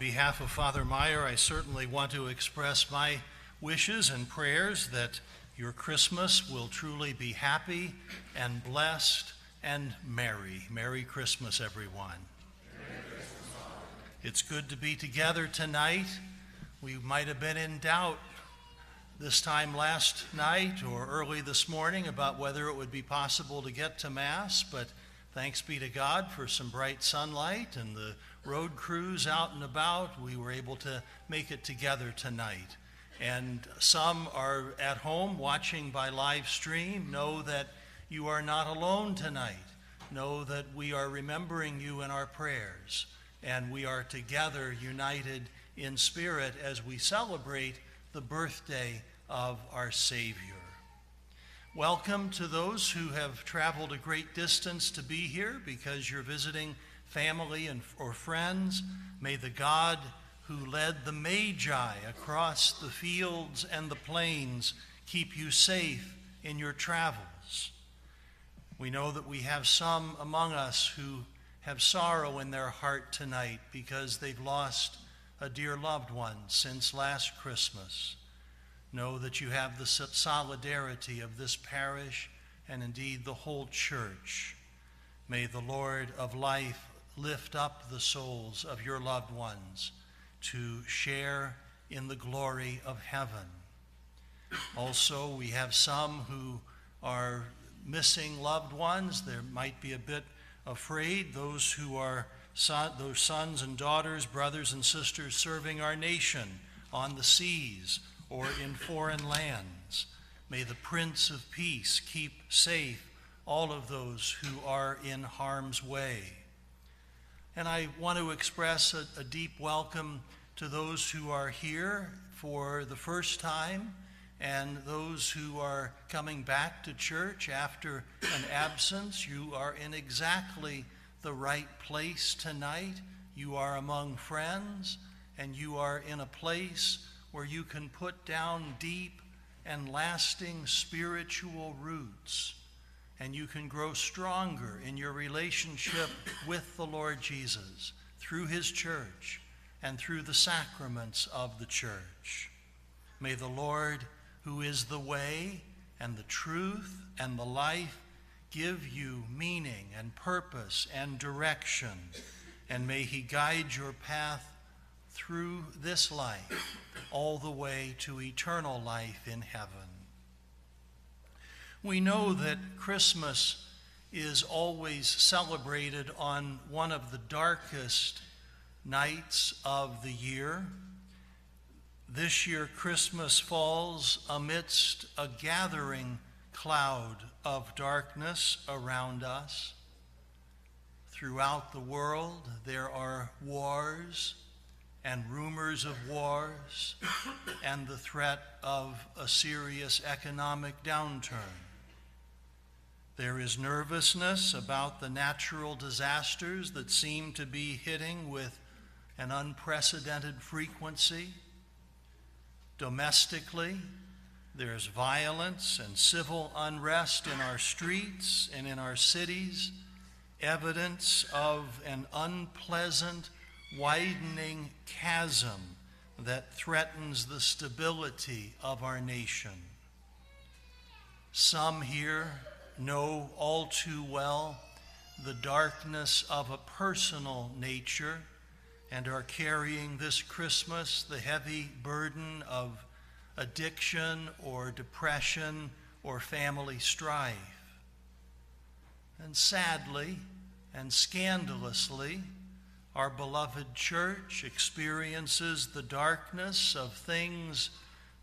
behalf of Father Meyer, I certainly want to express my wishes and prayers that your Christmas will truly be happy and blessed and merry. Merry Christmas, everyone. It's good to be together tonight. We might have been in doubt this time last night or early this morning about whether it would be possible to get to Mass, but thanks be to God for some bright sunlight and the road crews out and about, we were able to make it together tonight. And some are at home watching by live stream. Know that you are not alone tonight. Know that we are remembering you in our prayers. And we are together united in spirit as we celebrate the birthday of our Savior. Welcome to those who have traveled a great distance to be here because you're visiting family and, or friends. May the God who led the Magi across the fields and the plains keep you safe in your travels. We know that we have some among us who have sorrow in their heart tonight because they've lost a dear loved one since last Christmas. Know that you have the solidarity of this parish and indeed the whole church. May the Lord of life lift up the souls of your loved ones to share in the glory of heaven. Also, we have some who are missing loved ones. There might be a bit afraid. Those who are son, those sons and daughters, brothers and sisters serving our nation on the seas or in foreign lands. May the Prince of Peace keep safe all of those who are in harm's way. And I want to express a, a, deep welcome to those who are here for the first time and those who are coming back to church after an absence. You are in exactly the right place tonight. You are among friends, and you are in a place where you can put down deep and lasting spiritual roots and you can grow stronger in your relationship with the Lord Jesus through his church and through the sacraments of the church. May the Lord, who is the way and the truth and the life, give you meaning and purpose and direction, and may he guide your path through this life all the way to eternal life in heaven. We know that Christmas is always celebrated on one of the darkest nights of the year. This year, Christmas falls amidst a gathering cloud of darkness around us. Throughout the world, there are wars and rumors of wars and the threat of a serious economic downturn. There is nervousness about the natural disasters that seem to be hitting with an unprecedented frequency. Domestically, there's violence and civil unrest in our streets and in our cities, evidence of an unpleasant, widening chasm that threatens the stability of our nation. Some here know all too well the darkness of a personal nature and are carrying this Christmas the heavy burden of addiction or depression or family strife. And sadly and scandalously, our beloved church experiences the darkness of things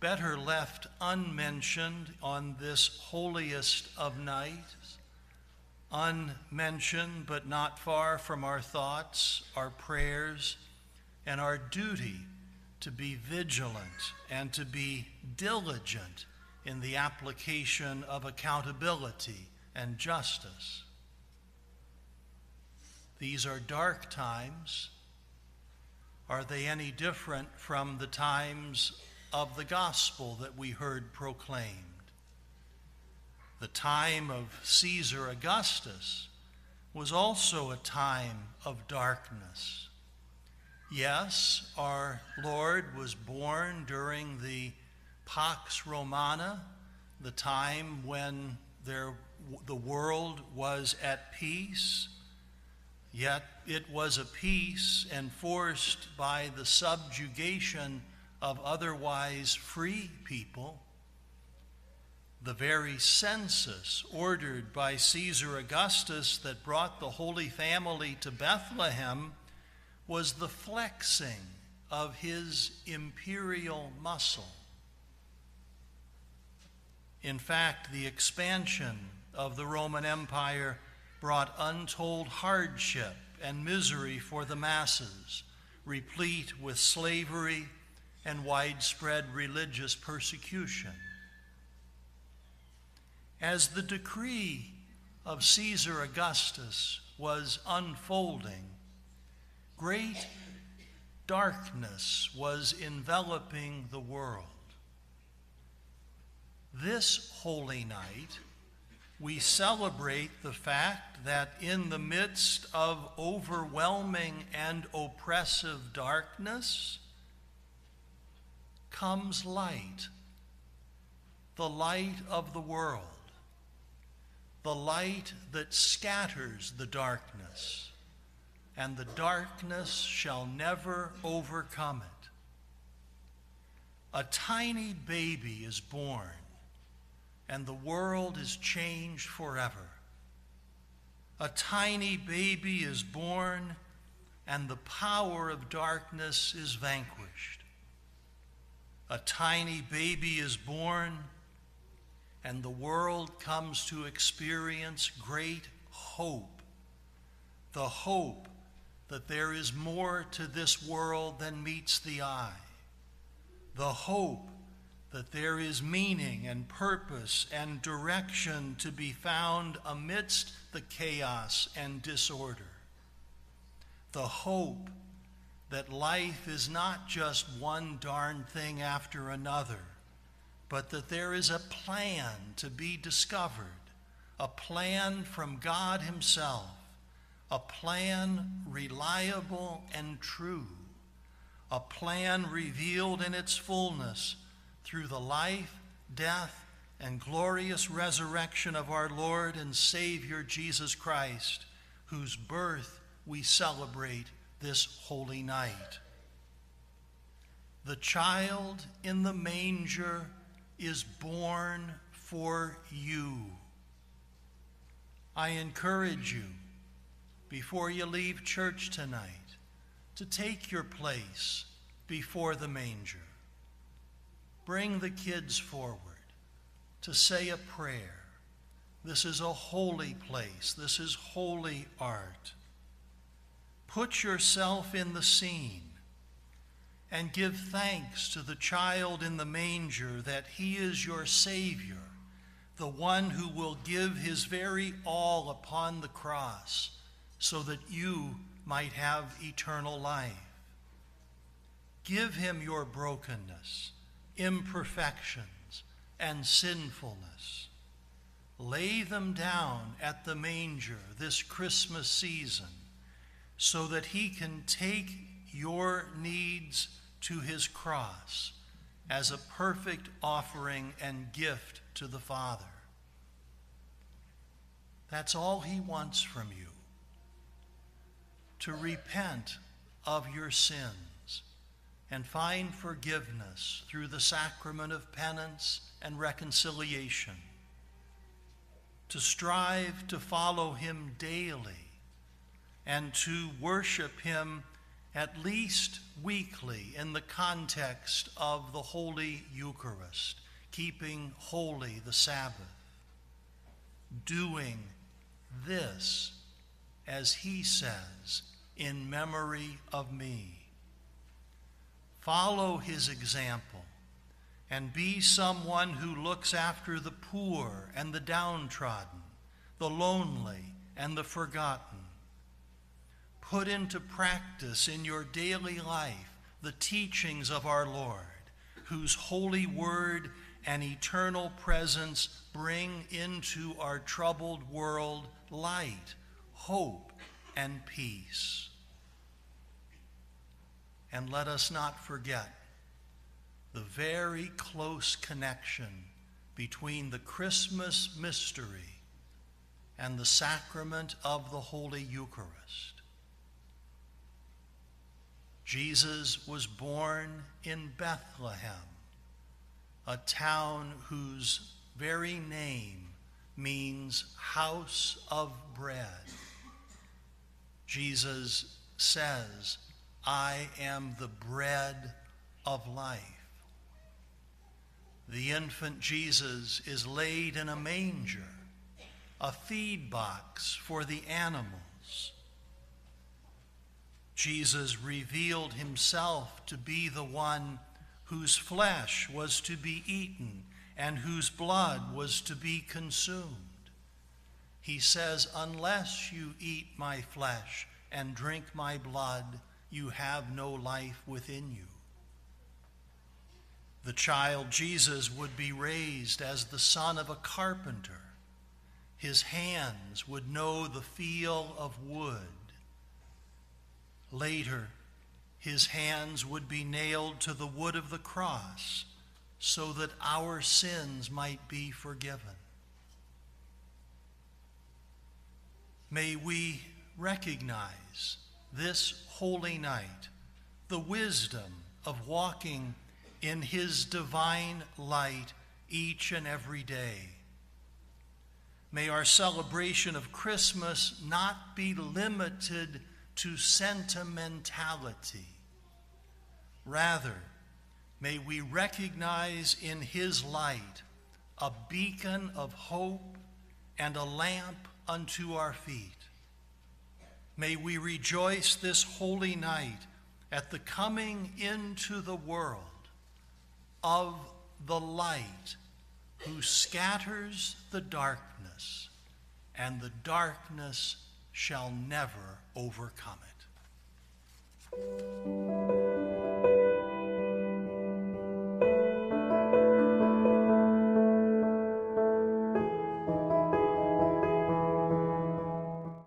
better left unmentioned on this holiest of nights, unmentioned but not far from our thoughts, our prayers, and our duty to be vigilant and to be diligent in the application of accountability and justice. These are dark times. Are they any different from the times of the gospel that we heard proclaimed. The time of Caesar Augustus was also a time of darkness. Yes, our Lord was born during the Pax Romana, the time when there, the world was at peace, yet it was a peace enforced by the subjugation of otherwise free people. The very census ordered by Caesar Augustus that brought the Holy Family to Bethlehem was the flexing of his imperial muscle. In fact, the expansion of the Roman Empire brought untold hardship and misery for the masses, replete with slavery and widespread religious persecution. As the decree of Caesar Augustus was unfolding, great darkness was enveloping the world. This holy night, we celebrate the fact that in the midst of overwhelming and oppressive darkness comes light, the light of the world, the light that scatters the darkness, and the darkness shall never overcome it. A tiny baby is born and the world is changed forever. A tiny baby is born, and the power of darkness is vanquished. A tiny baby is born, and the world comes to experience great hope the hope that there is more to this world than meets the eye, the hope that there is meaning and purpose and direction to be found amidst the chaos and disorder. The hope that life is not just one darn thing after another, but that there is a plan to be discovered, a plan from God Himself, a plan reliable and true, a plan revealed in its fullness through the life, death, and glorious resurrection of our Lord and Savior Jesus Christ, whose birth we celebrate this holy night. The child in the manger is born for you. I encourage you, before you leave church tonight, to take your place before the manger bring the kids forward to say a prayer. This is a holy place, this is holy art. Put yourself in the scene and give thanks to the child in the manger that he is your Savior, the one who will give his very all upon the cross so that you might have eternal life. Give him your brokenness imperfections, and sinfulness. Lay them down at the manger this Christmas season so that He can take your needs to His cross as a perfect offering and gift to the Father. That's all He wants from you to repent of your sins and find forgiveness through the sacrament of penance and reconciliation, to strive to follow Him daily and to worship Him at least weekly in the context of the Holy Eucharist, keeping holy the Sabbath, doing this, as He says, in memory of me. Follow his example and be someone who looks after the poor and the downtrodden, the lonely and the forgotten. Put into practice in your daily life the teachings of our Lord, whose holy word and eternal presence bring into our troubled world light, hope, and peace. And let us not forget the very close connection between the Christmas mystery and the sacrament of the Holy Eucharist. Jesus was born in Bethlehem, a town whose very name means house of bread. Jesus says, I am the bread of life. The infant Jesus is laid in a manger, a feed box for the animals. Jesus revealed himself to be the one whose flesh was to be eaten and whose blood was to be consumed. He says, Unless you eat my flesh and drink my blood, you have no life within you. The child Jesus would be raised as the son of a carpenter. His hands would know the feel of wood. Later, his hands would be nailed to the wood of the cross so that our sins might be forgiven. May we recognize this holy night the wisdom of walking in His divine light each and every day. May our celebration of Christmas not be limited to sentimentality. Rather, may we recognize in His light a beacon of hope and a lamp unto our feet. May we rejoice this holy night at the coming into the world of the light who scatters the darkness, and the darkness shall never overcome it.